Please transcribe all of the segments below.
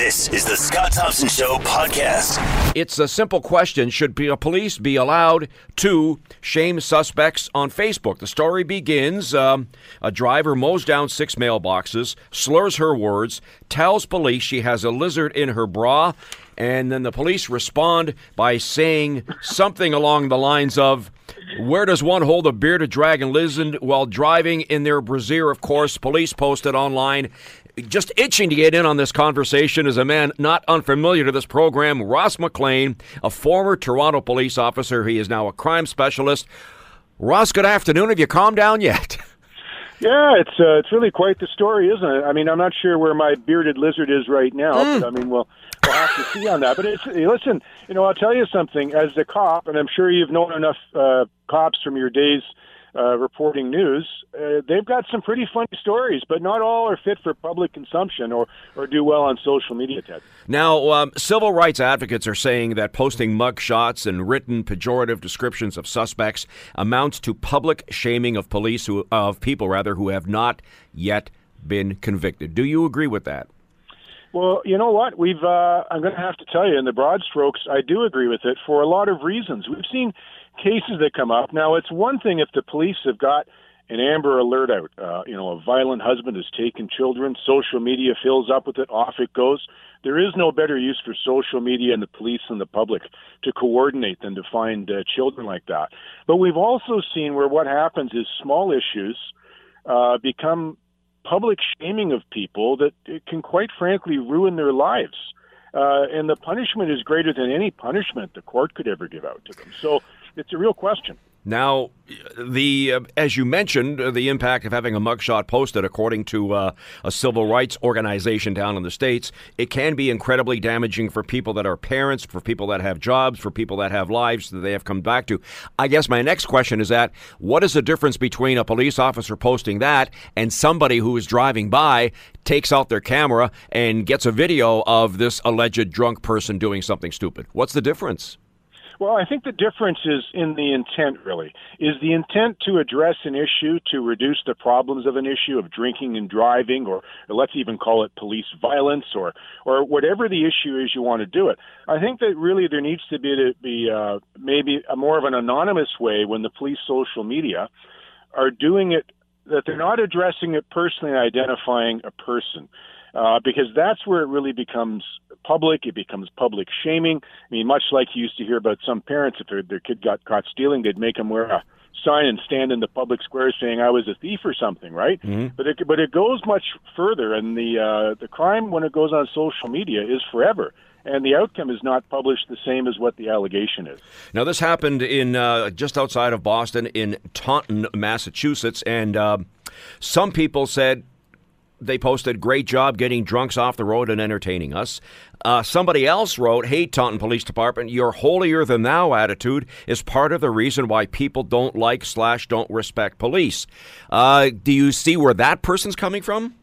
This is the Scott Thompson Show podcast. It's a simple question Should police be allowed to shame suspects on Facebook? The story begins um, a driver mows down six mailboxes, slurs her words, tells police she has a lizard in her bra, and then the police respond by saying something along the lines of, where does one hold a bearded dragon lizard while driving in their brazier? Of course, police posted online. Just itching to get in on this conversation is a man not unfamiliar to this program, Ross McLean, a former Toronto police officer. He is now a crime specialist. Ross, good afternoon. Have you calmed down yet? Yeah, it's uh, it's really quite the story, isn't it? I mean, I'm not sure where my bearded lizard is right now, Mm. but I mean, we'll we'll have to see on that. But it's listen, you know, I'll tell you something. As a cop, and I'm sure you've known enough uh, cops from your days uh, reporting news, uh, they've got some pretty funny stories, but not all are fit for public consumption or or do well on social media. Ted. Now, um, civil rights advocates are saying that posting mug shots and written pejorative descriptions of suspects amounts to public shaming of police who, of people rather who have not yet been convicted. Do you agree with that? Well, you know what? We've uh, I'm going to have to tell you in the broad strokes, I do agree with it for a lot of reasons. We've seen cases that come up. Now, it's one thing if the police have got an Amber Alert out. Uh, you know, a violent husband has taken children. Social media fills up with it. Off it goes. There is no better use for social media and the police and the public to coordinate than to find uh, children like that. But we've also seen where what happens is small issues uh, become public shaming of people that can quite frankly ruin their lives. Uh, and the punishment is greater than any punishment the court could ever give out to them. So it's a real question. Now, the uh, as you mentioned, uh, the impact of having a mugshot posted, according to uh, a civil rights organization down in the states, it can be incredibly damaging for people that are parents, for people that have jobs, for people that have lives that they have come back to. I guess my next question is that what is the difference between a police officer posting that and somebody who is driving by takes out their camera and gets a video of this alleged drunk person doing something stupid? What's the difference? Well, I think the difference is in the intent, really. Is the intent to address an issue, to reduce the problems of an issue of drinking and driving, or, or let's even call it police violence, or, or whatever the issue is you want to do it? I think that really there needs to be, to be uh, maybe a more of an anonymous way when the police social media are doing it, that they're not addressing it personally and identifying a person. Uh, because that's where it really becomes public. It becomes public shaming. I mean, much like you used to hear about some parents, if their, their kid got caught stealing, they'd make them wear a sign and stand in the public square saying I was a thief or something, right? Mm-hmm. But it but it goes much further, and the uh, the crime when it goes on social media is forever. And the outcome is not published the same as what the allegation is. Now, this happened in uh, just outside of Boston in Taunton, Massachusetts, and uh, some people said they posted great job getting drunks off the road and entertaining us. Uh, somebody else wrote, "Hey Taunton Police Department, your holier than thou attitude is part of the reason why people don't like slash don't respect police." Uh, do you see where that person's coming from?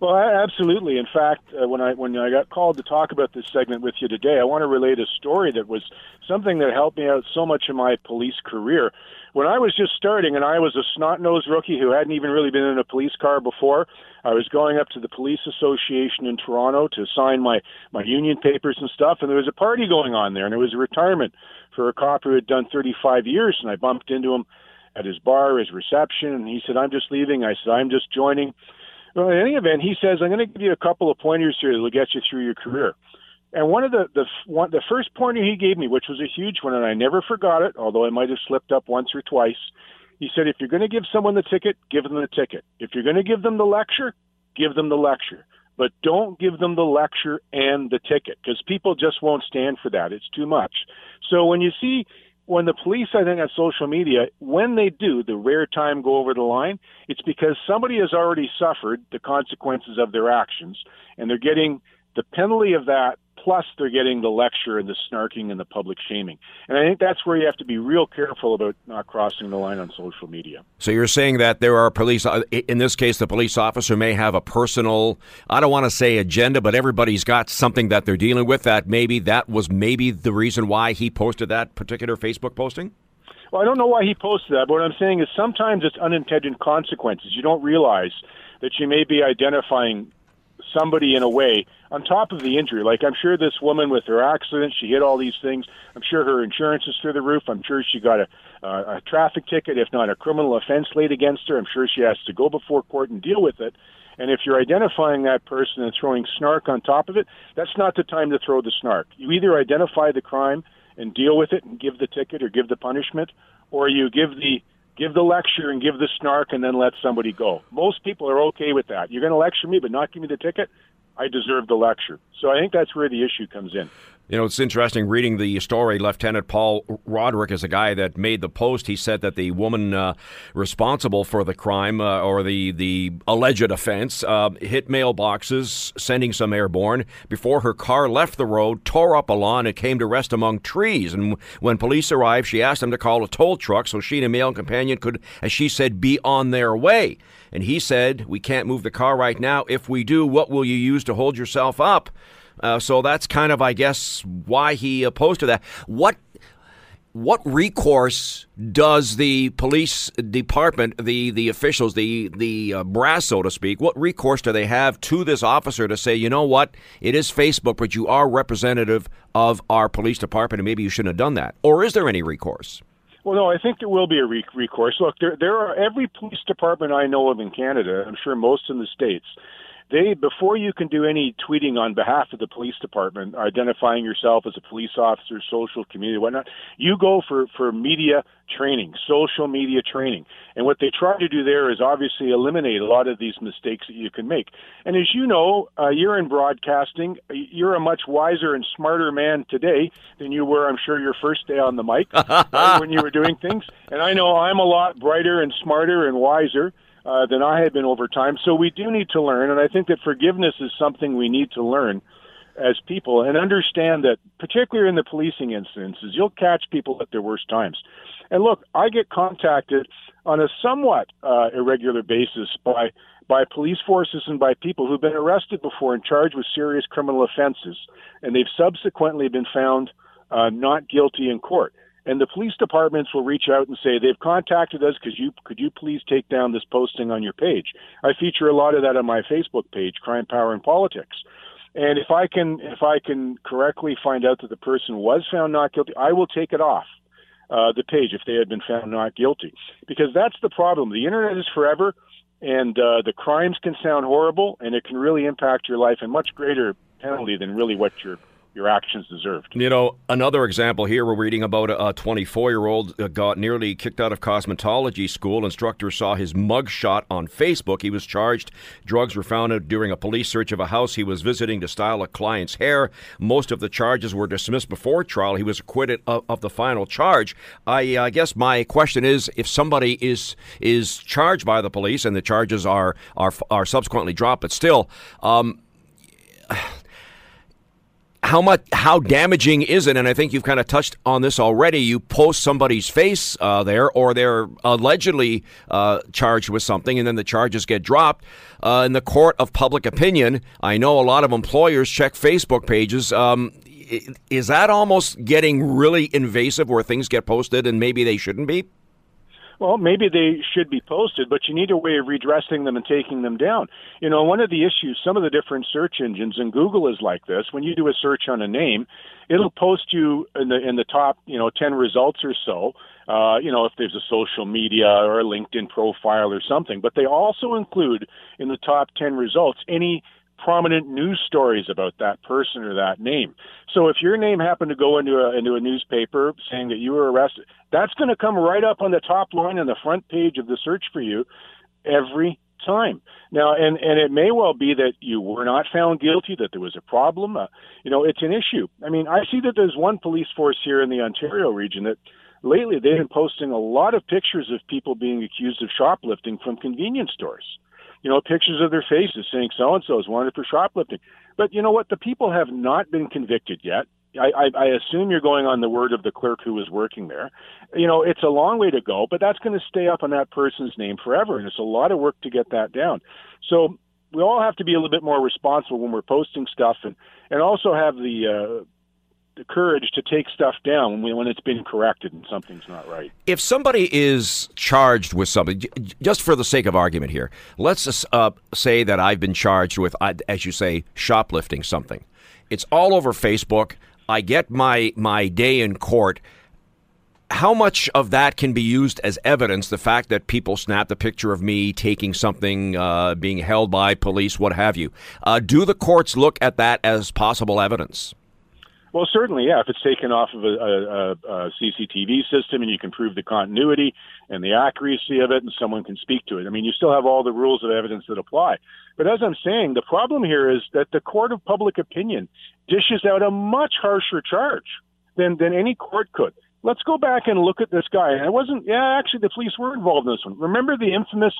Well, absolutely. In fact, uh, when I when I got called to talk about this segment with you today, I want to relate a story that was something that helped me out so much in my police career. When I was just starting, and I was a snot-nosed rookie who hadn't even really been in a police car before, I was going up to the police association in Toronto to sign my my union papers and stuff, and there was a party going on there, and it was a retirement for a cop who had done 35 years, and I bumped into him at his bar, his reception, and he said, "I'm just leaving." I said, "I'm just joining." Well, in any event, he says, I'm going to give you a couple of pointers here that will get you through your career. And one of the the one the first pointer he gave me, which was a huge one, and I never forgot it, although I might have slipped up once or twice. He said, if you're going to give someone the ticket, give them the ticket. If you're going to give them the lecture, give them the lecture. But don't give them the lecture and the ticket because people just won't stand for that. It's too much. So when you see when the police, I think, on social media, when they do, the rare time go over the line, it's because somebody has already suffered the consequences of their actions, and they're getting the penalty of that, plus they're getting the lecture and the snarking and the public shaming. And I think that's where you have to be real careful about not crossing the line on social media. So you're saying that there are police, uh, in this case, the police officer may have a personal, I don't want to say agenda, but everybody's got something that they're dealing with that maybe that was maybe the reason why he posted that particular Facebook posting? Well, I don't know why he posted that, but what I'm saying is sometimes it's unintended consequences. You don't realize that you may be identifying somebody in a way on top of the injury. Like I'm sure this woman with her accident, she hit all these things. I'm sure her insurance is through the roof. I'm sure she got a, uh, a traffic ticket, if not a criminal offense laid against her. I'm sure she has to go before court and deal with it. And if you're identifying that person and throwing snark on top of it, that's not the time to throw the snark. You either identify the crime and deal with it and give the ticket or give the punishment, or you give the give the lecture and give the snark and then let somebody go. Most people are okay with that. You're going to lecture me but not give me the ticket. I deserve the lecture. So I think that's where the issue comes in. You know, it's interesting reading the story. Lieutenant Paul Roderick is a guy that made the post. He said that the woman uh, responsible for the crime uh, or the, the alleged offense uh, hit mailboxes, sending some airborne, before her car left the road, tore up a lawn, and came to rest among trees. And when police arrived, she asked them to call a tow truck so she and a male companion could, as she said, be on their way. And he said, We can't move the car right now. If we do, what will you use to hold yourself up? Uh, so that's kind of, I guess, why he opposed to that. What what recourse does the police department, the the officials, the the uh, brass, so to speak, what recourse do they have to this officer to say, you know what, it is Facebook, but you are representative of our police department, and maybe you shouldn't have done that, or is there any recourse? Well, no, I think there will be a recourse. Look, there there are every police department I know of in Canada. I'm sure most in the states they before you can do any tweeting on behalf of the police department, identifying yourself as a police officer, social community, whatnot, you go for for media training, social media training, and what they try to do there is obviously eliminate a lot of these mistakes that you can make. And as you know, uh, you're in broadcasting. You're a much wiser and smarter man today than you were, I'm sure, your first day on the mic right, when you were doing things. And I know I'm a lot brighter and smarter and wiser uh, than I had been over time. So we do need to learn, and I think that forgiveness is something we need to learn as people and understand that, particularly in the policing instances, you'll catch people at their worst times. And look, I get contacted on a somewhat uh, irregular basis by by police forces and by people who've been arrested before and charged with serious criminal offenses, and they've subsequently been found uh, not guilty in court and the police departments will reach out and say they've contacted us because you could you please take down this posting on your page. I feature a lot of that on my Facebook page, Crime, Power, and Politics. And if I can if I can correctly find out that the person was found not guilty, I will take it off uh, the page if they had been found not guilty. Because that's the problem. The internet is forever, and uh, the crimes can sound horrible, and it can really impact your life and much greater penalty than really what you're your actions deserved. You know, another example here, we're reading about a 24 year old got nearly kicked out of cosmetology school. Instructor saw his mugshot on Facebook. He was charged. Drugs were found during a police search of a house he was visiting to style a client's hair. Most of the charges were dismissed before trial. He was acquitted of, of the final charge. I, guess my question is if somebody is is charged by the police and the charges are are, are subsequently dropped, but still, um, how much how damaging is it? And i think you've kind of touched on this already. You post somebody's face uh, there or they're allegedly uh, charged with something and then the charges get dropped uh, in the court of public opinion. I know a lot of employers check facebook pages. Um, is that almost getting really invasive where things get posted and maybe they shouldn't be well, maybe they should be posted, but you need a way of redressing them and taking them down. You know, one of the issues, some of the different search engines, and Google is like this. When you do a search on a name, it'll post you in the in the top, you know, ten results or so. Uh, you know, if there's a social media or a LinkedIn profile or something, but they also include in the top 10 results any prominent news stories about that person or that name. So if your name happened to go into a into a newspaper saying that you were arrested, that's going to come right up on the top line on the front page of the search for you every time. Now, and and it may well be that you were not found guilty, that there was a problem. Uh, you know, it's an issue. I mean, I see that there's one police force here in the Ontario region that lately they've been posting a lot of pictures of people being accused of shoplifting from convenience stores you know, pictures of their faces saying so and so is wanted for shoplifting. But you know what? The people have not been convicted yet. I, I, I assume you're going on the word of the clerk who was working there. You know, it's a long way to go, but that's going to stay up on that person's name forever, and it's a lot of work to get that down. So we all have to be a little bit more responsible when we're posting stuff, and and also have the uh, the courage to take stuff down when, it's been corrected and something's not right. If somebody is charged with something, just for the sake of argument here, let's uh, say that I've been charged with, as you say, shoplifting something. It's all over Facebook. I get my my day in court. How much of that can be used as evidence? The fact that people snapped a picture of me taking something, uh, being held by police, what have you. Uh, do the courts look at that as possible evidence? Well, certainly, yeah. If it's taken off of a, a, a, CCTV system and you can prove the continuity and the accuracy of it, and someone can speak to it, I mean, you still have all the rules of evidence that apply. But as I'm saying, the problem here is that the court of public opinion dishes out a much harsher charge than than any court could. Let's go back and look at this guy. And it wasn't. Yeah, actually, the police were involved in this one. Remember the infamous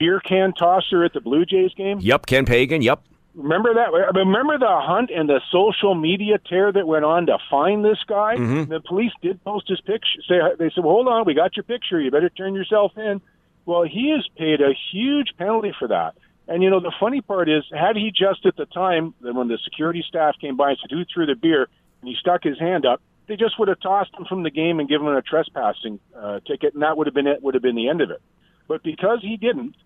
beer can tosser at the Blue Jays game? Yep, Ken Pagan. Yep. Remember that? Remember the hunt and the social media tear that went on to find this guy? Mm-hmm. The police did post his picture. Say they said, well, "Hold on, we got your picture. You better turn yourself in." Well, he has paid a huge penalty for that. And you know, the funny part is, had he just at the time, when the security staff came by and said, "Who threw the beer?" and he stuck his hand up, they just would have tossed him from the game and given him a trespassing uh, ticket, and that would have been it. Would have been the end of it. But because he didn't,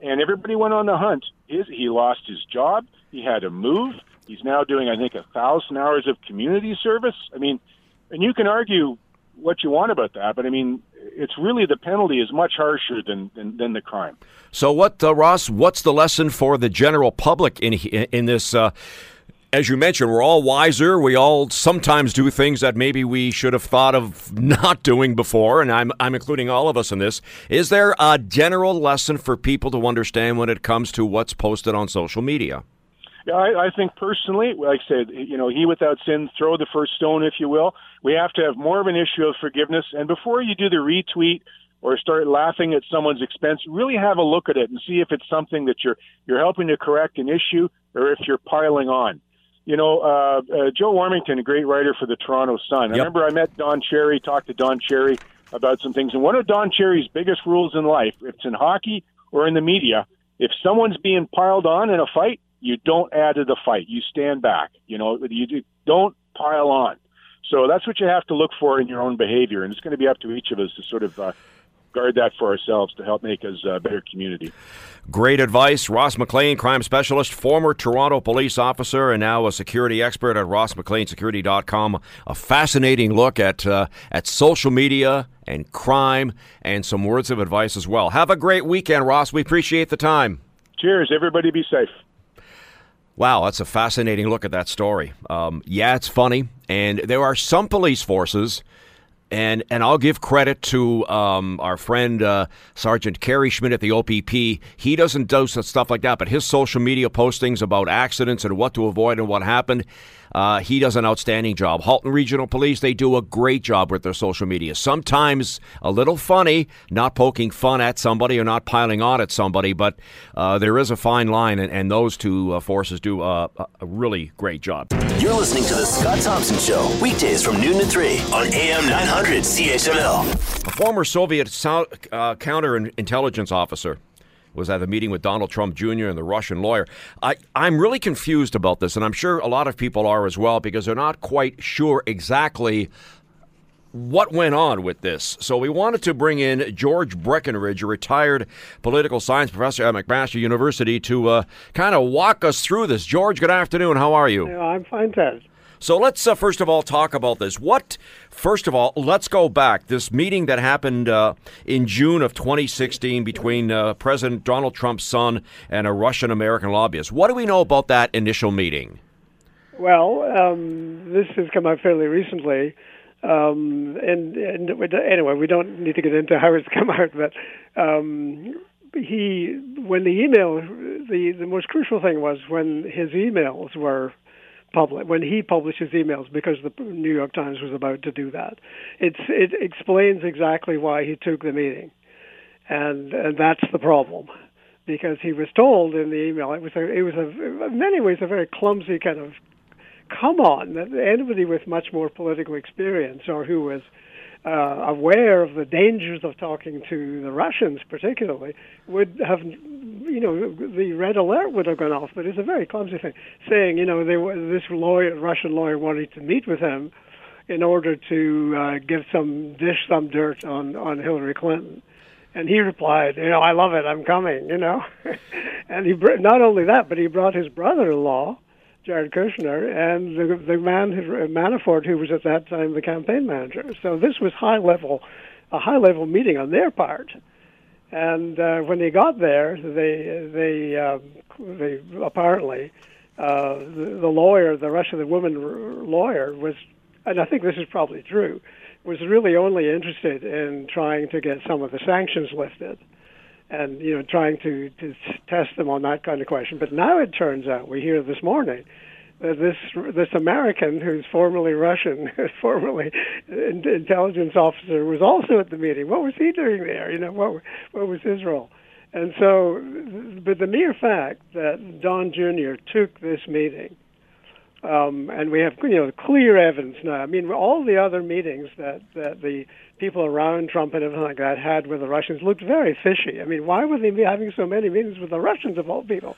and everybody went on the hunt. His, he lost his job. He had to move. He's now doing, I think, a thousand hours of community service. I mean, and you can argue what you want about that, but I mean, it's really the penalty is much harsher than than, than the crime. So, what, uh, Ross? What's the lesson for the general public in in this? Uh, as you mentioned, we're all wiser. We all sometimes do things that maybe we should have thought of not doing before, and I'm, I'm including all of us in this. Is there a general lesson for people to understand when it comes to what's posted on social media? Yeah, I, I think personally, like I said, you know, he without sin, throw the first stone, if you will. We have to have more of an issue of forgiveness. And before you do the retweet or start laughing at someone's expense, really have a look at it and see if it's something that you're you're helping to correct an issue or if you're piling on you know, uh, uh, Joe Warmington, a great writer for the Toronto Sun. I remember I met Don Cherry, talked to Don Cherry about some things, and one of Don Cherry's biggest rules in life, if it's in hockey or in the media, if someone's being piled on in a fight, you don't add to the fight. You stand back. You know, you don't pile on. So that's what you have to look for in your own behavior, and it's going to be up to each of us to sort of uh, guard that for ourselves to help make us a better community. Great advice. Ross McLean, crime specialist, former Toronto police officer, and now a security expert at rossmcleansecurity.com. A fascinating look at, uh, at social media and crime and some words of advice as well. Have a great weekend, Ross. We appreciate the time. Cheers. Everybody be safe. Wow, that's a fascinating look at that story. Um, yeah, it's funny. And there are some police forces and and I'll give credit to um, our friend uh, Sergeant Kerry Schmidt at the OPP. He doesn't do stuff like that, but his social media postings about accidents and what to avoid and what happened uh, he does an outstanding job. Halton Regional Police, they do a great job with their social media. Sometimes a little funny, not poking fun at somebody or not piling on at somebody, but uh, there is a fine line, and, and those two uh, forces do a, a really great job. You're listening to The Scott Thompson Show, weekdays from noon to 3 on AM 900 CHML. A former Soviet uh, counterintelligence officer was at a meeting with Donald Trump Jr. and the Russian lawyer. I, I'm really confused about this, and I'm sure a lot of people are as well because they're not quite sure exactly what went on with this. So we wanted to bring in George Breckenridge, a retired political science professor at McMaster University, to uh, kind of walk us through this. George, good afternoon. How are you? Yeah, I'm fine, Ted. So let's uh, first of all talk about this. What, first of all, let's go back. This meeting that happened uh, in June of 2016 between uh, President Donald Trump's son and a Russian American lobbyist. What do we know about that initial meeting? Well, um, this has come out fairly recently. Um, and, and, anyway, we don't need to get into how it's come out, but um, he, when the email, the the most crucial thing was when his emails were public when he publishes emails because the New York Times was about to do that. It's it explains exactly why he took the meeting, and and that's the problem, because he was told in the email it was a it was a in many ways a very clumsy kind of come on that anybody with much more political experience or who was uh, aware of the dangers of talking to the Russians, particularly, would have, you know, the red alert would have gone off. But it's a very clumsy thing, saying, you know, they this lawyer, Russian lawyer, wanted to meet with him in order to uh, give some dish some dirt on on Hillary Clinton. And he replied, you know, I love it. I'm coming, you know. and he not only that, but he brought his brother-in-law Jared Kushner and the, the man Manafort, who was at that time the campaign manager. So this was high level, a high level meeting on their part. And uh, when they got there, they they um, they apparently uh, the, the lawyer, the Russian the woman lawyer, was, and I think this is probably true, was really only interested in trying to get some of the sanctions lifted and you know trying to to test them on that kind of question. But now it turns out we hear this morning that this this American who's formerly Russian, formerly intelligence officer, was also at the meeting. What was he doing there? You know what what was his role? And so, but the mere fact that Don Jr. took this meeting um, and we have you know clear evidence now. I mean, all the other meetings that, that the people around Trump and everything like that had with the Russians looked very fishy. I mean, why would they be having so many meetings with the Russians of all people?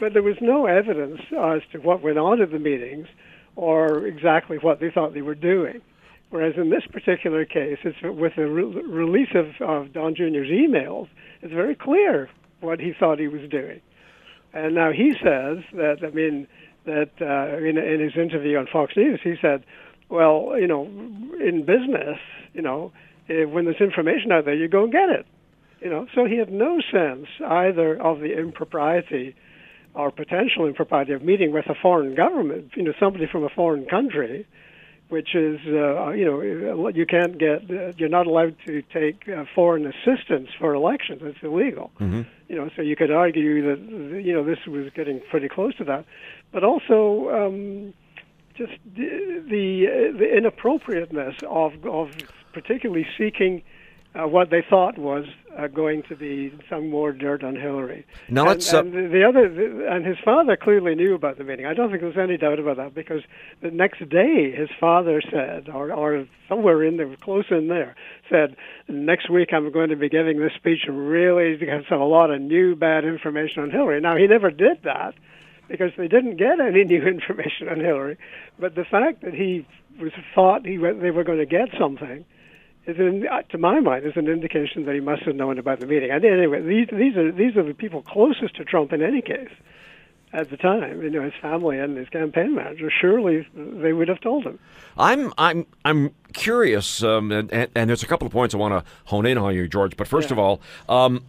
But there was no evidence as to what went on at the meetings or exactly what they thought they were doing. Whereas in this particular case, it's with the re- release of, of Don Jr.'s emails, it's very clear what he thought he was doing. And now he says that, I mean, that uh, in, in his interview on Fox News, he said, "Well, you know, in business, you know, eh, when there's information out there, you go and get it." You know, so he had no sense either of the impropriety or potential impropriety of meeting with a foreign government, you know, somebody from a foreign country, which is, uh, you know, you can't get, uh, you're not allowed to take uh, foreign assistance for elections. It's illegal. Mm-hmm. You know, so you could argue that, you know, this was getting pretty close to that but also um, just the, the, the inappropriateness of of particularly seeking uh, what they thought was uh, going to be some more dirt on Hillary. Now and, let's. Uh, and the other, the, and his father clearly knew about the meeting. I don't think there's any doubt about that because the next day his father said, or, or somewhere in there, close in there, said, "Next week I'm going to be giving this speech and really have some a lot of new bad information on Hillary." Now he never did that because they didn't get any new information on Hillary. But the fact that he was thought he they were going to get something is, an, uh, to my mind, is an indication that he must have known about the meeting. And anyway, these these are these are the people closest to Trump in any case at the time. You know, his family and his campaign manager. Surely they would have told him. I'm I'm I'm curious, um, and, and, and, there's a couple of points I want to hone in on you, George. But first yeah. of all. Um,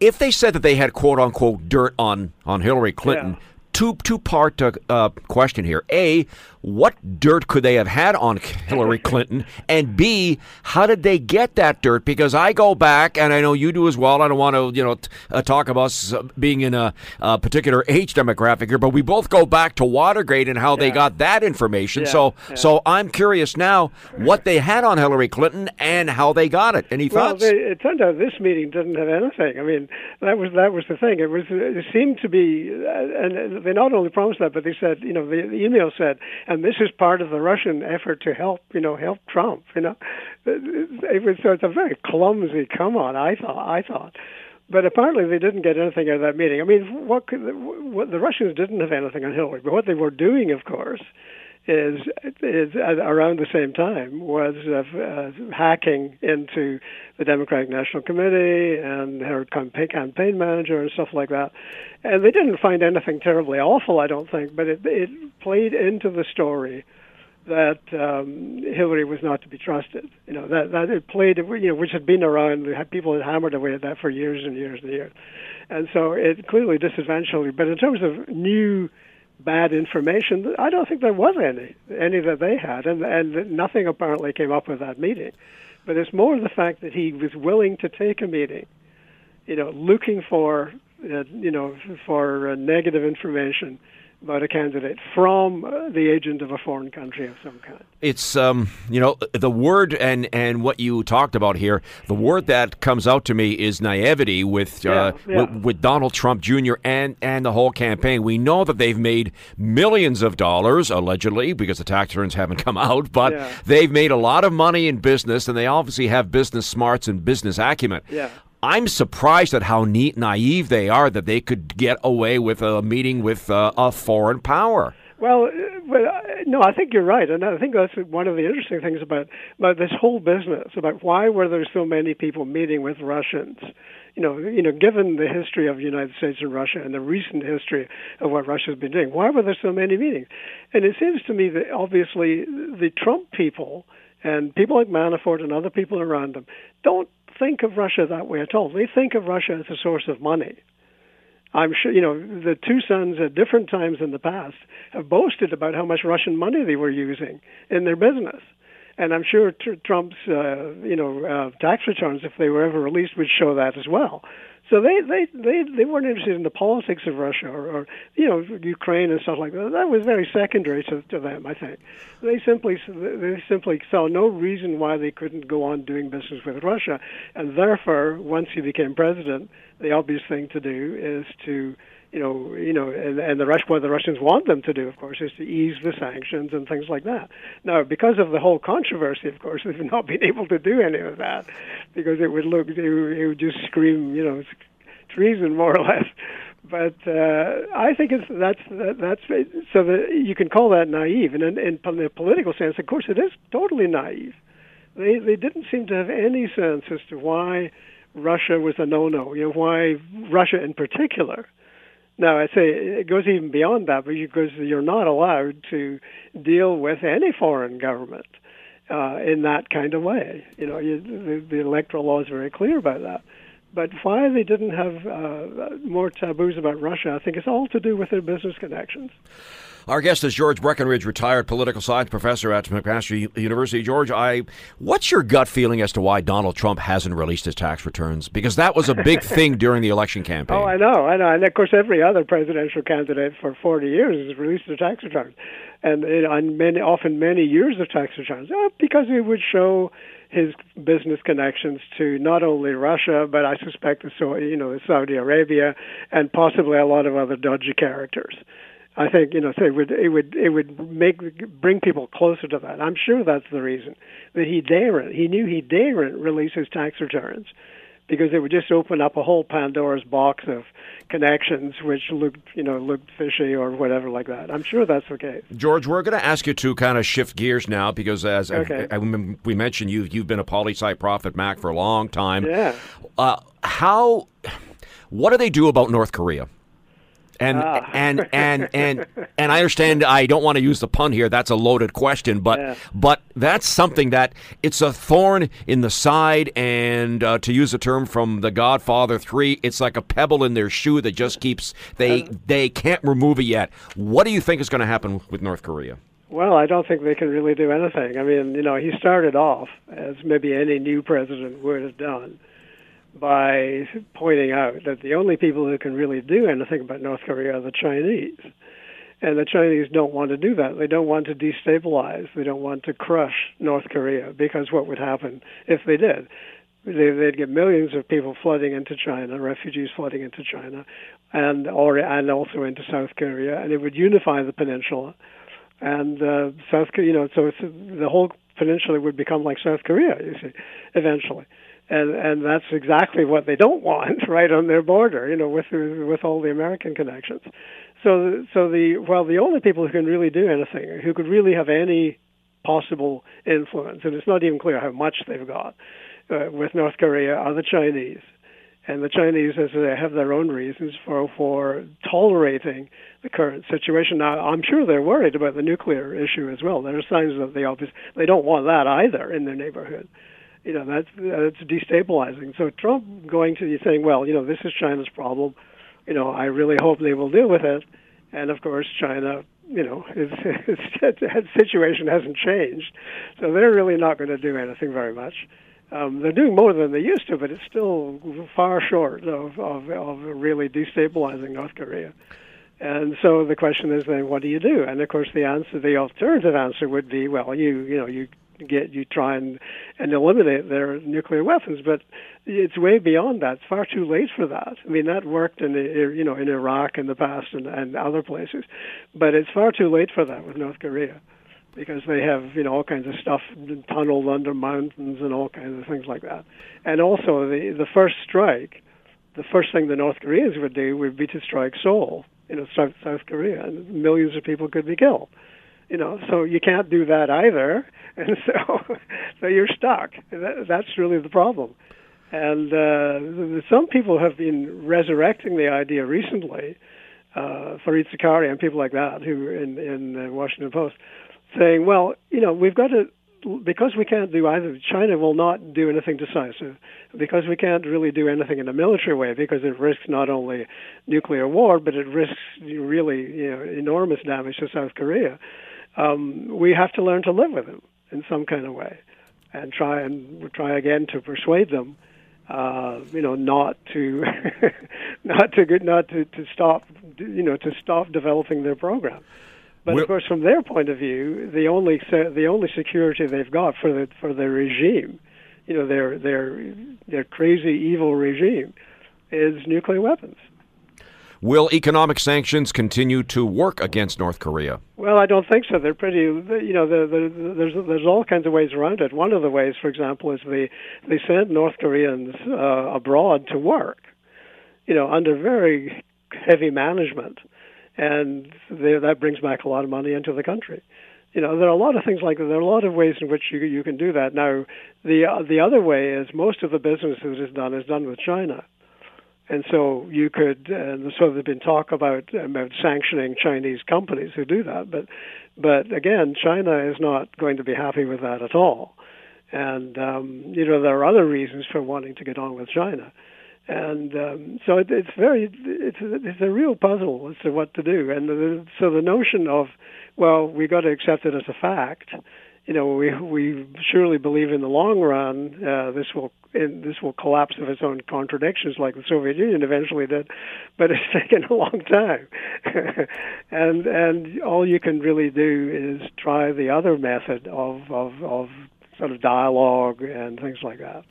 if they said that they had quote unquote dirt on on Hillary Clinton, yeah. two two part uh, question here. A, what dirt could they have had on Hillary Clinton? And B, how did they get that dirt? Because I go back, and I know you do as well. I don't want to, you know, t- uh, talk about us being in a, particular age demographic here, but we both go back to Watergate and how yeah. they got that information. Yeah, so, yeah. so I'm curious now what they had on Hillary Clinton and how they got it. Any thoughts? Well, they, it turned out this meeting didn't have anything. I mean, that was that was the thing. It was it seemed to be, uh, and they not only promised that, but they said, you know, the, the email said and this is part of the Russian effort to help, you know, help Trump. You know, it was so it's a very clumsy come on. I thought. I thought. But apparently they didn't get anything out of that meeting. I mean, what, could, what the Russians didn't have anything on Hillary, but what they were doing, of course, is is around the same time was uh, uh, hacking into the Democratic National Committee and her campaign, manager and stuff like that. And they didn't find anything terribly awful, I don't think, but it it played into the story that um, Hillary was not to be trusted. You know that that it played, you know, which had been around. People had hammered away at that for years and years and years, and so it clearly disadvantaged. But in terms of new bad information. I don't think there was any, any that they had, and and nothing apparently came up with that meeting. But it's more the fact that he was willing to take a meeting, you know, looking for, uh, you know, for uh, negative information, about a candidate from uh, the agent of a foreign country of some kind. It's um, you know the word and and what you talked about here. The word that comes out to me is naivety with uh, Yeah, yeah. With, with Donald Trump Jr. and and the whole campaign. We know that they've made millions of dollars allegedly because the tax returns haven't come out, but Yeah. they've made a lot of money in business, and they obviously have business smarts and business acumen. Yeah. I'm surprised at how neat naive they are that they could get away with a meeting with uh, a foreign power. Well, uh, but uh, no, I think you're right, and I think that's one of the interesting things about about this whole business about why were there so many people meeting with Russians. You know, you know, given the history of the United States and Russia and the recent history of what Russia's been doing, why were there so many meetings? And it seems to me that obviously the Trump people and people like Manafort and other people around them don't think of Russia that way at all. They think of Russia as a source of money. I'm sure, you know, the two sons at different times in the past have boasted about how much Russian money they were using in their business. And I'm sure tr- Trump's, uh, you know, uh, tax returns, if they were ever released, would show that as well. So they they they, they weren't interested in the politics of Russia or, or you know Ukraine and stuff like that. That was very secondary to, to them, I think. They simply they simply saw no reason why they couldn't go on doing business with Russia, and therefore, once he became president, the obvious thing to do is to you know, you know, and, and the Rush, what the Russians want them to do, of course, is to ease the sanctions and things like that. Now, because of the whole controversy, of course, they've not been able to do any of that because it would look, it would, just scream, you know, treason more or less. But uh, I think it's that's that, that's so that you can call that naive, and in, in the political sense, of course, it is totally naive. They they didn't seem to have any sense as to why Russia was a no-no. You know, why Russia in particular. Now, I say it goes even beyond that, because you're not allowed to deal with any foreign government uh, in that kind of way. You know, you, the, the electoral law is very clear about that. But why they didn't have uh, more taboos about Russia, I think it's all to do with their business connections. Our guest is George Breckenridge, retired political science professor at McMaster University. George, I, what's your gut feeling as to why Donald Trump hasn't released his tax returns? Because that was a big thing during the election campaign. Oh, I know, I know, and of course, every other presidential candidate for 40 years has released their tax returns, and you know, and many, often many years of tax returns, uh, because it would show his business connections to not only Russia, but I suspect you know Saudi Arabia and possibly a lot of other dodgy characters. I think you know so it would it would it would make bring people closer to that. I'm sure that's the reason that he daren't. He knew he daren't release his tax returns because it would just open up a whole Pandora's box of connections which looked you know looked fishy or whatever like that. I'm sure that's the case. George, we're going to ask you to kind of shift gears now because as Okay. I, I, we mentioned, you you've been a poli sci prophet Mac for a long time. Yeah. Uh, how? What do they do about North Korea? And, Ah. and and and and I understand. I don't want to use the pun here. That's a loaded question, but Yeah. but that's something that it's a thorn in the side. And uh, to use a term from The Godfather Three, it's like a pebble in their shoe that just keeps they Uh. they can't remove it yet. What do you think is going to happen with North Korea? Well, I don't think they can really do anything. I mean, you know, he started off as maybe any new president would have done by pointing out that the only people who can really do anything about North Korea are the Chinese. And the Chinese don't want to do that. They don't want to destabilize. They don't want to crush North Korea because what would happen if they did? They, they'd get millions of people flooding into China, refugees flooding into China, and or and also into South Korea, and it would unify the peninsula and uh, South Korea, you know, so the whole peninsula would become like South Korea, you see, eventually, and and that's exactly what they don't want, right on their border, you know, with with all the American connections. So so the well, the only people who can really do anything, who could really have any possible influence, and it's not even clear how much they've got uh, with North Korea, are the Chinese. And the Chinese, as they have their own reasons for for tolerating the current situation. Now, I'm sure they're worried about the nuclear issue as well. There are signs that they obviously they don't want that either in their neighborhood. You know, that's that's destabilizing. So Trump going to you saying, well, you know, this is China's problem. You know, I really hope they will deal with it. And of course, China, you know, that situation hasn't changed, so they're really not going to do anything very much. Um, they're doing more than they used to, but it's still far short of, of, of really destabilizing North Korea. And so the question is then, what do you do? And of course, the answer, the alternative answer would be, well, you you know you get you try and and eliminate their nuclear weapons, but it's way beyond that. It's far too late for that. I mean, that worked in you know in Iraq in the past and, and other places, but it's far too late for that with North Korea because they have you know all kinds of stuff tunneled under mountains and all kinds of things like that. And also the the first strike, the first thing the North Koreans would do would be to strike Seoul, you know, South South Korea, and millions of people could be killed. You know, so you can't do that either, and so so you're stuck. That, that's really the problem. And uh, some people have been resurrecting the idea recently, uh, Fareed Zakaria and people like that, who in in the Washington Post, saying, well, you know, we've got to, because we can't do either, China will not do anything decisive, because we can't really do anything in a military way, because it risks not only nuclear war, but it risks really, you know, enormous damage to South Korea. Um, we have to learn to live with them in some kind of way, and try and try again to persuade them, uh, you know, not to, not to not to, to stop, you know, to stop developing their program. But of course, from their point of view, the only the only security they've got for the for their regime, you know, their their their crazy evil regime, is nuclear weapons. Will economic sanctions continue to work against North Korea? Well, I don't think so. They're pretty, you know, the, the, there's there's all kinds of ways around it. One of the ways, for example, is they they send North Koreans uh, abroad to work, you know, under very heavy management and they, that brings back a lot of money into the country. You know, there are a lot of things like that. There are a lot of ways in which you you can do that. Now, the uh, the other way is most of the business that is done is done with China, and so you could. Uh, so there's been talk about about sanctioning Chinese companies who do that, but but again, China is not going to be happy with that at all. And um, you know, there are other reasons for wanting to get on with China and um, so it, it's very it's it's a real puzzle as to what to do. And the, so the notion of well, we got to accept it as a fact. You know, we we surely believe in the long run uh, this will in, this will collapse of its own contradictions, like the Soviet Union eventually did, but it's taken a long time. and and all you can really do is try the other method of of, of sort of dialogue and things like that.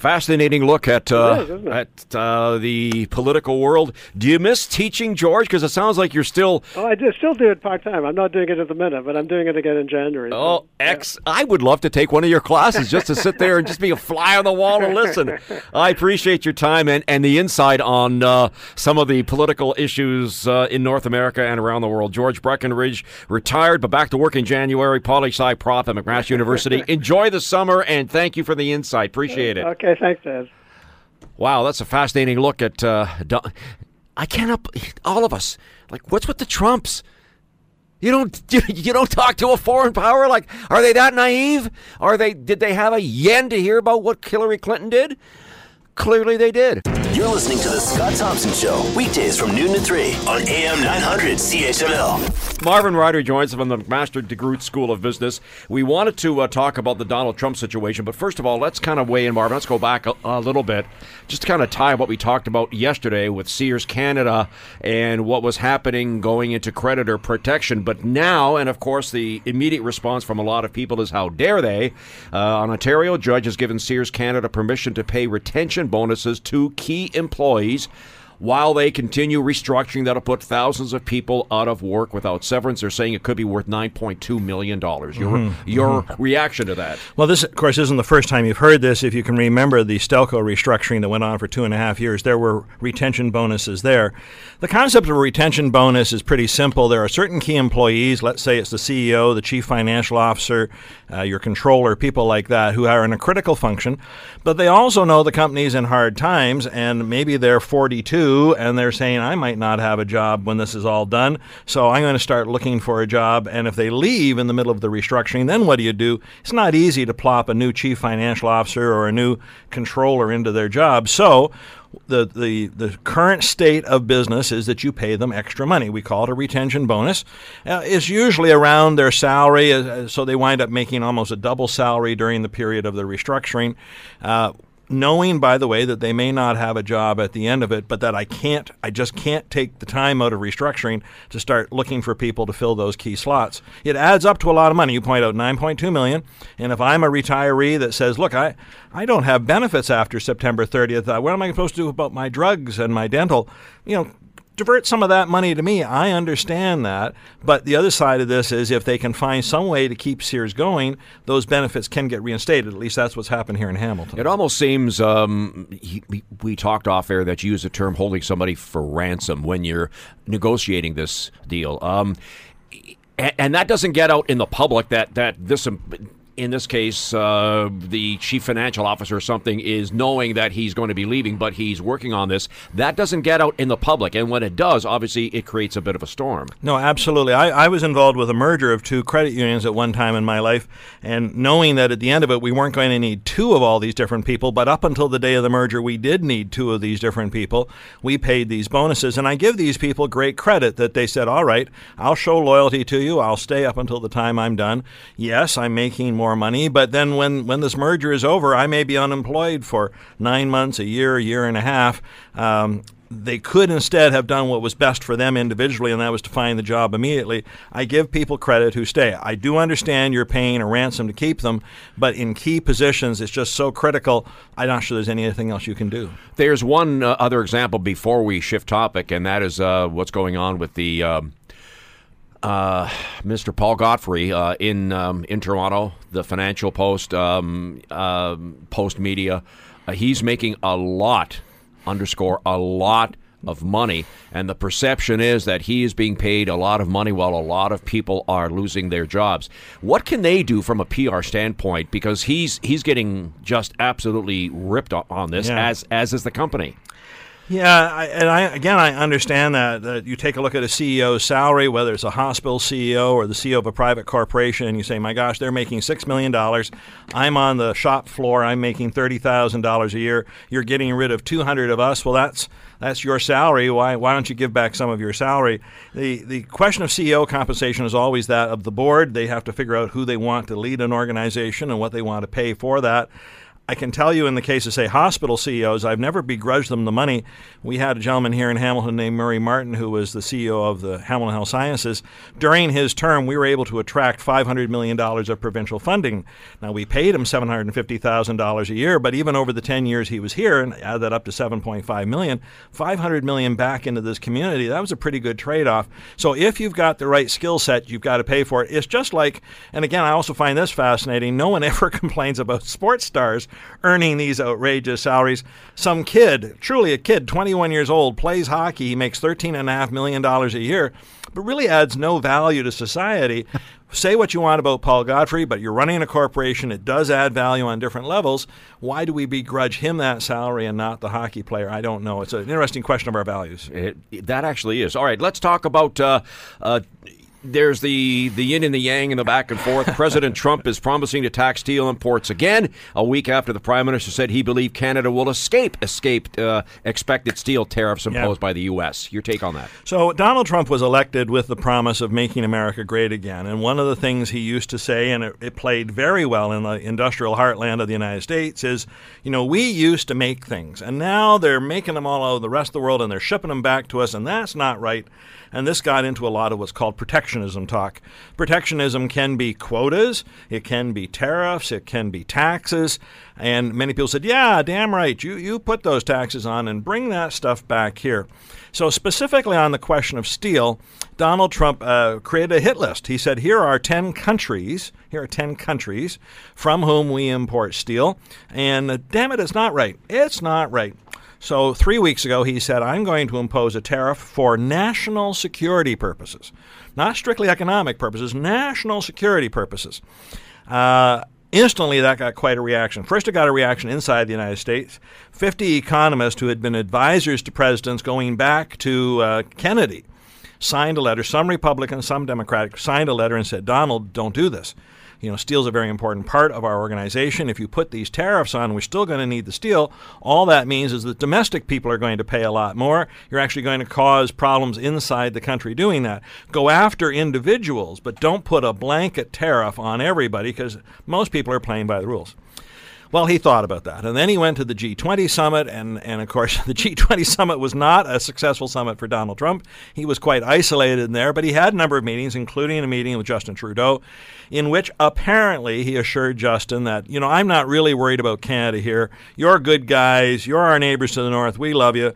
Fascinating look at uh, is, at uh, the political world. Do you miss teaching, George? Because it sounds like you're still. Oh, I do, still do it part time. I'm not doing it at the minute, but I'm doing it again in January. Oh, so, ex! Yeah. I would love to take one of your classes just to sit there and just be a fly on the wall and listen. I appreciate your time and, and the insight on uh, some of the political issues uh, in North America and around the world. George Breckenridge, retired but back to work in January. Poli Sci Prof at McMaster University. Enjoy the summer and thank you for the insight. Appreciate it. Okay. Okay, thanks, Ed. Wow, that's a fascinating look at. Uh, I cannot. All of us. Like, what's with the Trumps? You don't you don't talk to a foreign power like are they that naive? Are they did they have a yen to hear about what Hillary Clinton did? Clearly they did. You're listening to The Scott Thompson Show, weekdays from noon to 3 on AM 900 CHML. Marvin Ryder joins us from the McMaster DeGroote School of Business. We wanted to uh, talk about the Donald Trump situation, but first of all, let's kind of weigh in, Marvin. Let's go back a, a little bit, just to kind of tie what we talked about yesterday with Sears Canada and what was happening going into creditor protection. But now, and of course, the immediate response from a lot of people is how dare they? Uh, an Ontario judge has given Sears Canada permission to pay retention bonuses to key employees while they continue restructuring that'll put thousands of people out of work without severance. They're saying it could be worth $9.2 million. Your, mm-hmm. your mm-hmm. reaction to that? Well, this, of course, isn't the first time you've heard this. If you can remember the Stelco restructuring that went on for two and a half years, there were retention bonuses there. The concept of a retention bonus is pretty simple. There are certain key employees, let's say it's the CEO, the chief financial officer, uh, your controller, people like that, who are in a critical function, but they also know the company's in hard times and maybe they're 42 and they're saying, I might not have a job when this is all done, so I'm going to start looking for a job. And if they leave in the middle of the restructuring, then what do you do? It's not easy to plop a new chief financial officer or a new controller into their job. So the, the, the current state of business is that you pay them extra money. We call it a retention bonus. Uh, it's usually around their salary, uh, so they wind up making almost a double salary during the period of the restructuring. Uh, knowing, by the way, that they may not have a job at the end of it, but that I can't, I just can't take the time out of restructuring to start looking for people to fill those key slots. It adds up to a lot of money. You point out 9.2 million, and if I'm a retiree that says, "Look, I, I don't have benefits after September 30th. Uh, what am I supposed to do about my drugs and my dental?" You know, divert some of that money to me. I understand that. But the other side of this is if they can find some way to keep Sears going, those benefits can get reinstated. At least that's what's happened here in Hamilton. It almost seems um, he, we talked off air that you use the term holding somebody for ransom when you're negotiating this deal. Um, and that doesn't get out in the public that that this in this case, uh, the chief financial officer or something is knowing that he's going to be leaving, but he's working on this. That doesn't get out in the public. And when it does, obviously, it creates a bit of a storm. No, absolutely. I, I was involved with a merger of two credit unions at one time in my life. And knowing that at the end of it, we weren't going to need two of all these different people, but up until the day of the merger, we did need two of these different people. We paid these bonuses. And I give these people great credit that they said, all right, I'll show loyalty to you. I'll stay up until the time I'm done. Yes, I'm making more more money. But then when, when this merger is over, I may be unemployed for nine months, a year, a year and a half. Um, they could instead have done what was best for them individually, and that was to find the job immediately. I give people credit who stay. I do understand you're paying a ransom to keep them, but in key positions, it's just so critical. I'm not sure there's anything else you can do. There's one uh, other example before we shift topic, and that is uh, what's going on with the. Um uh, Mr. Paul Godfrey uh, in um, in Toronto, the Financial Post, um, uh, Post Media. Uh, he's making a lot, underscore a lot of money, and the perception is that he is being paid a lot of money while a lot of people are losing their jobs. What can they do from a PR standpoint? Because he's he's getting just absolutely ripped on this, yeah. as as is the company. Yeah, I, and I again I understand that that you take a look at a CEO's salary, whether it's a hospital CEO or the CEO of a private corporation, and you say, "My gosh, they're making six million dollars. I'm on the shop floor. I'm making thirty thousand dollars a year. You're getting rid of two hundred of us. Well, that's that's your salary. Why why don't you give back some of your salary?" The the question of CEO compensation is always that of the board. They have to figure out who they want to lead an organization and what they want to pay for that. I can tell you in the case of, say, hospital CEOs, I've never begrudged them the money. We had a gentleman here in Hamilton named Murray Martin, who was the CEO of the Hamilton Health Sciences. During his term, we were able to attract $500 million of provincial funding. Now, we paid him $750,000 a year, but even over the 10 years he was here, and add that up to $7.5 million, $500 million back into this community, that was a pretty good trade off. So if you've got the right skill set, you've got to pay for it. It's just like, and again, I also find this fascinating no one ever complains about sports stars earning these outrageous salaries. Some kid, truly a kid, 21 years old, plays hockey. He makes $13.5 million a year, but really adds no value to society. Say what you want about Paul Godfrey, but you're running a corporation. It does add value on different levels. Why do we begrudge him that salary and not the hockey player? I don't know. It's an interesting question of our values. It, that actually is. All right, let's talk about uh, uh, there's the the yin and the yang and the back and forth. President Trump is promising to tax steel imports again a week after the prime minister said he believed Canada will escape escaped uh, expected steel tariffs imposed yeah. by the U.S. Your take on that? So Donald Trump was elected with the promise of making America great again, and one of the things he used to say, and it, it played very well in the industrial heartland of the United States, is, you know, we used to make things, and now they're making them all over the rest of the world, and they're shipping them back to us, and that's not right. And this got into a lot of what's called protectionism talk. Protectionism can be quotas, it can be tariffs, it can be taxes. And many people said, yeah, damn right, you, you put those taxes on and bring that stuff back here. So, specifically on the question of steel, Donald Trump uh, created a hit list. He said, Here are 10 countries, here are 10 countries from whom we import steel. And uh, damn it, it's not right. It's not right. So, three weeks ago, he said, I'm going to impose a tariff for national security purposes, not strictly economic purposes, national security purposes. Uh, instantly, that got quite a reaction. First, it got a reaction inside the United States. 50 economists who had been advisors to presidents going back to uh, Kennedy signed a letter. Some Republicans, some Democratic signed a letter and said, Donald, don't do this. You know, steel is a very important part of our organization. If you put these tariffs on, we're still going to need the steel. All that means is that domestic people are going to pay a lot more. You're actually going to cause problems inside the country doing that. Go after individuals, but don't put a blanket tariff on everybody because most people are playing by the rules. Well, he thought about that. And then he went to the G20 summit. And, and of course, the G20 summit was not a successful summit for Donald Trump. He was quite isolated in there, but he had a number of meetings, including a meeting with Justin Trudeau, in which apparently he assured Justin that, you know, I'm not really worried about Canada here. You're good guys. You're our neighbors to the north. We love you.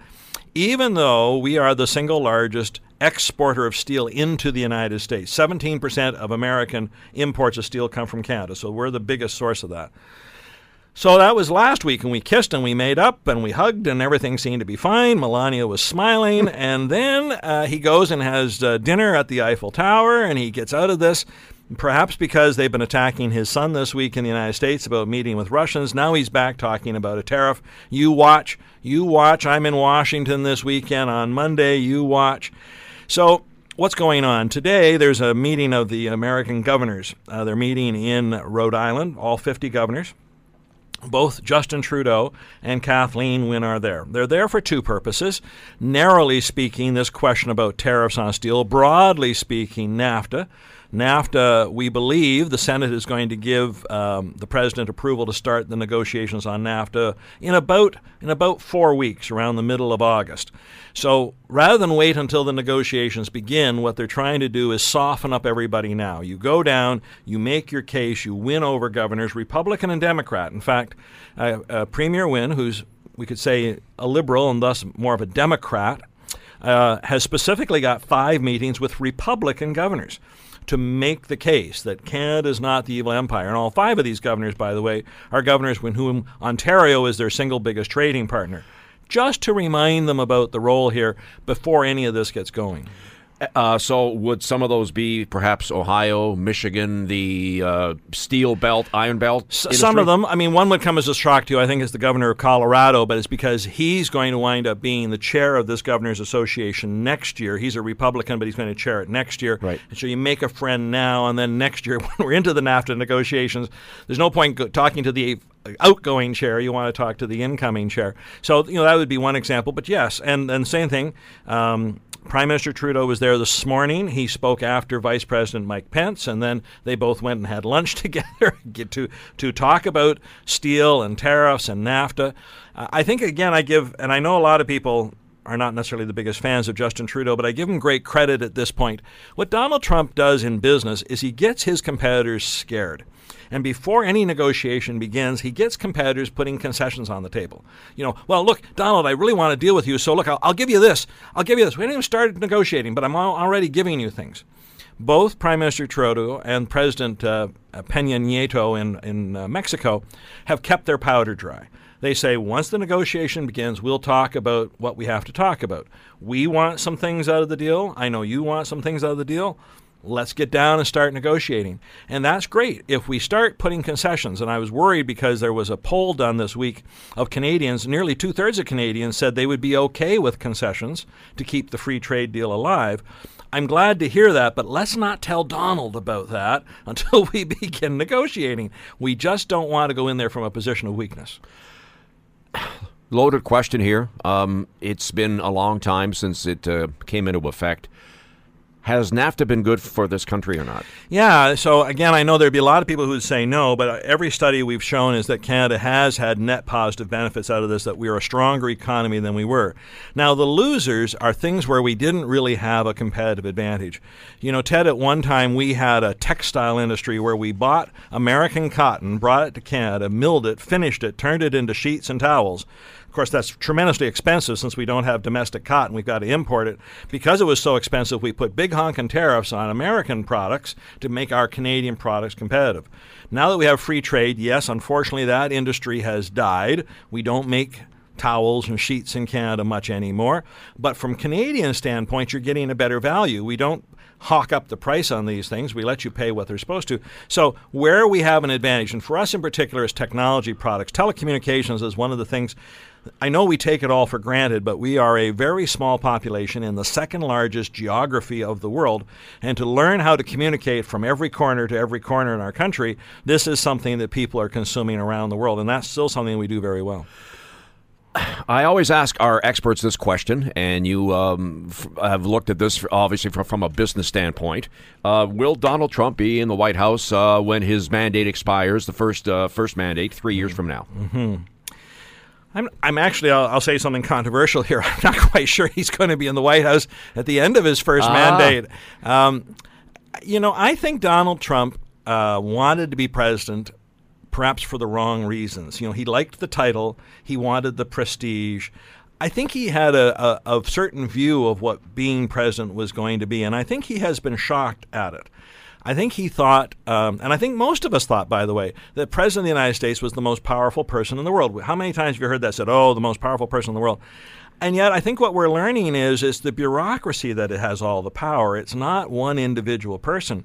Even though we are the single largest exporter of steel into the United States, 17% of American imports of steel come from Canada. So we're the biggest source of that. So that was last week, and we kissed and we made up and we hugged, and everything seemed to be fine. Melania was smiling, and then uh, he goes and has uh, dinner at the Eiffel Tower, and he gets out of this. Perhaps because they've been attacking his son this week in the United States about meeting with Russians. Now he's back talking about a tariff. You watch, you watch. I'm in Washington this weekend on Monday. You watch. So what's going on today there's a meeting of the american governors uh, they're meeting in rhode island all 50 governors both Justin Trudeau and Kathleen Wynne are there. They're there for two purposes. Narrowly speaking, this question about tariffs on steel, broadly speaking, NAFTA. NAFTA, we believe the Senate is going to give um, the president approval to start the negotiations on NAFTA in about in about four weeks, around the middle of August. So rather than wait until the negotiations begin, what they're trying to do is soften up everybody now. You go down, you make your case, you win over governors, Republican and Democrat. In fact, uh, uh, Premier Wynne, who's we could say a liberal and thus more of a Democrat, uh, has specifically got five meetings with Republican governors to make the case that Canada is not the evil empire. And all five of these governors, by the way, are governors with whom Ontario is their single biggest trading partner. Just to remind them about the role here before any of this gets going. Uh, so, would some of those be perhaps Ohio, Michigan, the uh, steel belt, iron belt? S- some of them. I mean, one would come as a shock to you. I think is the governor of Colorado, but it's because he's going to wind up being the chair of this governors association next year. He's a Republican, but he's going to chair it next year. Right. And so you make a friend now, and then next year, when we're into the NAFTA negotiations, there's no point talking to the outgoing chair. You want to talk to the incoming chair. So you know that would be one example. But yes, and and same thing. Um, Prime Minister Trudeau was there this morning. He spoke after Vice President Mike Pence, and then they both went and had lunch together get to to talk about steel and tariffs and NAFTA. Uh, I think again, I give, and I know a lot of people are not necessarily the biggest fans of Justin Trudeau, but I give him great credit at this point. What Donald Trump does in business is he gets his competitors scared. And before any negotiation begins, he gets competitors putting concessions on the table. You know, well, look, Donald, I really want to deal with you, so look, I'll, I'll give you this. I'll give you this. We haven't even started negotiating, but I'm already giving you things. Both Prime Minister Trudeau and President uh, Peña Nieto in, in uh, Mexico have kept their powder dry. They say once the negotiation begins, we'll talk about what we have to talk about. We want some things out of the deal. I know you want some things out of the deal. Let's get down and start negotiating. And that's great if we start putting concessions. And I was worried because there was a poll done this week of Canadians. Nearly two thirds of Canadians said they would be okay with concessions to keep the free trade deal alive. I'm glad to hear that, but let's not tell Donald about that until we begin negotiating. We just don't want to go in there from a position of weakness. Loaded question here. Um, it's been a long time since it uh, came into effect. Has NAFTA been good for this country or not? Yeah. So again, I know there'd be a lot of people who would say no, but every study we've shown is that Canada has had net positive benefits out of this. That we are a stronger economy than we were. Now the losers are things where we didn't really have a competitive advantage. You know, Ted, at one time we had a textile industry where we bought American cotton, brought it to Canada, milled it, finished it, turned it into sheets and towels. Of course, that's tremendously expensive since we don't have domestic cotton. We've got to import it. Because it was so expensive, we put big honking tariffs on American products to make our Canadian products competitive. Now that we have free trade, yes, unfortunately, that industry has died. We don't make towels and sheets in Canada much anymore. But from Canadian standpoint, you're getting a better value. We don't hawk up the price on these things. We let you pay what they're supposed to. So where we have an advantage, and for us in particular is technology products. Telecommunications is one of the things I know we take it all for granted, but we are a very small population in the second largest geography of the world. And to learn how to communicate from every corner to every corner in our country, this is something that people are consuming around the world. And that's still something we do very well. I always ask our experts this question, and you um, f- have looked at this obviously from, from a business standpoint. Uh, will Donald Trump be in the White House uh, when his mandate expires, the first uh, first mandate, three years from now? Mm-hmm. I'm, I'm actually, I'll, I'll, say something controversial here. I'm not quite sure he's going to be in the White House at the end of his first ah. mandate. Um, you know, I think Donald Trump uh, wanted to be president perhaps for the wrong reasons. You know, he liked the title, he wanted the prestige. I think he had a, a, a, certain view of what being president was going to be, and I think he has been shocked at it. I think he thought, um, and I think most of us thought, by the way, that President of the United States was the most powerful person in the world. How many times have you heard that said, oh, the most powerful person in the world? And yet, I think what we're learning is is the bureaucracy that it has all the power. It's not one individual person.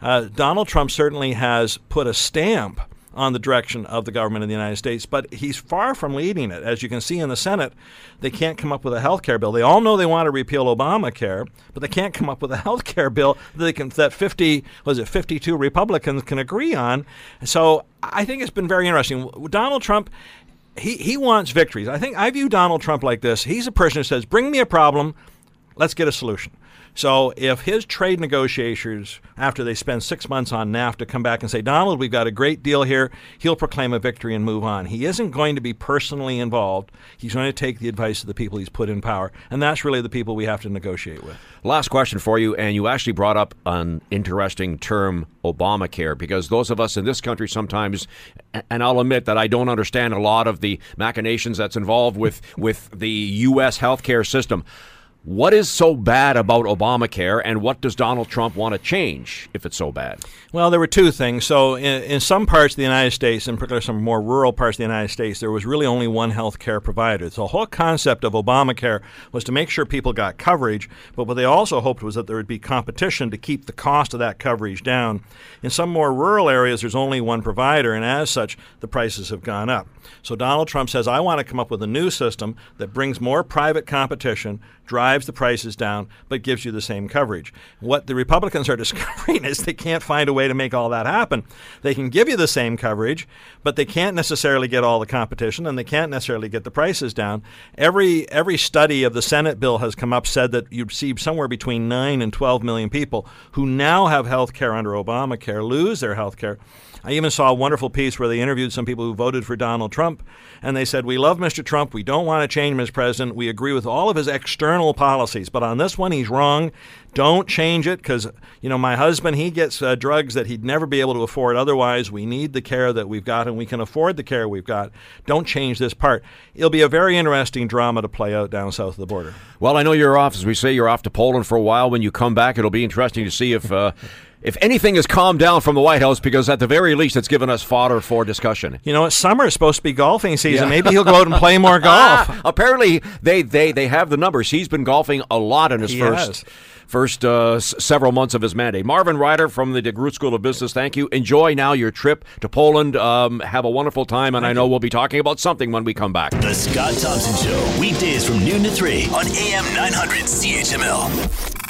Uh, Donald Trump certainly has put a stamp on the direction of the government of the United States, but he's far from leading it. As you can see in the Senate, they can't come up with a health care bill. They all know they want to repeal Obamacare, but they can't come up with a health care bill that they can that 50 was it 52 Republicans can agree on. So I think it's been very interesting. Donald Trump he, he wants victories. I think I view Donald Trump like this. He's a person who says, "Bring me a problem, let's get a solution." So if his trade negotiators, after they spend six months on NAFTA, come back and say, Donald, we've got a great deal here, he'll proclaim a victory and move on. He isn't going to be personally involved. He's going to take the advice of the people he's put in power. And that's really the people we have to negotiate with. Last question for you. And you actually brought up an interesting term, Obamacare, because those of us in this country sometimes, and I'll admit that I don't understand a lot of the machinations that's involved with, with the U.S. healthcare system. What is so bad about Obamacare, and what does Donald Trump want to change if it's so bad? Well, there were two things. So, in, in, some parts of the United States, in particular some more rural parts of the United States, there was really only one health care provider. So, the whole concept of Obamacare was to make sure people got coverage, but what they also hoped was that there would be competition to keep the cost of that coverage down. In some more rural areas, there's only one provider, and as such, the prices have gone up. So, Donald Trump says, I want to come up with a new system that brings more private competition, drives the prices down, but gives you the same coverage. What the Republicans are discovering is they can't find a way to make all that happen. They can give you the same coverage, but they can't necessarily get all the competition and they can't necessarily get the prices down. Every every study of the Senate bill has come up said that you'd see somewhere between 9 and 12 million people who now have health care under Obamacare lose their health care I even saw a wonderful piece where they interviewed some people who voted for Donald Trump, and they said, We love Mr. Trump. We don't want to change him as president. We agree with all of his external policies, but on this one, he's wrong. Don't change it because, you know, my husband, he gets uh, drugs that he'd never be able to afford otherwise. We need the care that we've got, and we can afford the care we've got. Don't change this part. It'll be a very interesting drama to play out down south of the border. Well, I know you're off, as we say, you're off to Poland for a while. When you come back, it'll be interesting to see if. Uh, if anything has calmed down from the White House, because at the very least, it's given us fodder for discussion. You know, it's summer is supposed to be golfing season. Yeah. Maybe he'll go out and play more golf. Apparently, they, they they have the numbers. He's been golfing a lot in his he first. Has. First uh, s- several months of his mandate. Marvin Ryder from the DeGroote School of Business, thank you. Enjoy now your trip to Poland. Um, have a wonderful time, and thank I know you. we'll be talking about something when we come back. The Scott Thompson Show, weekdays from noon to 3 on AM 900 CHML.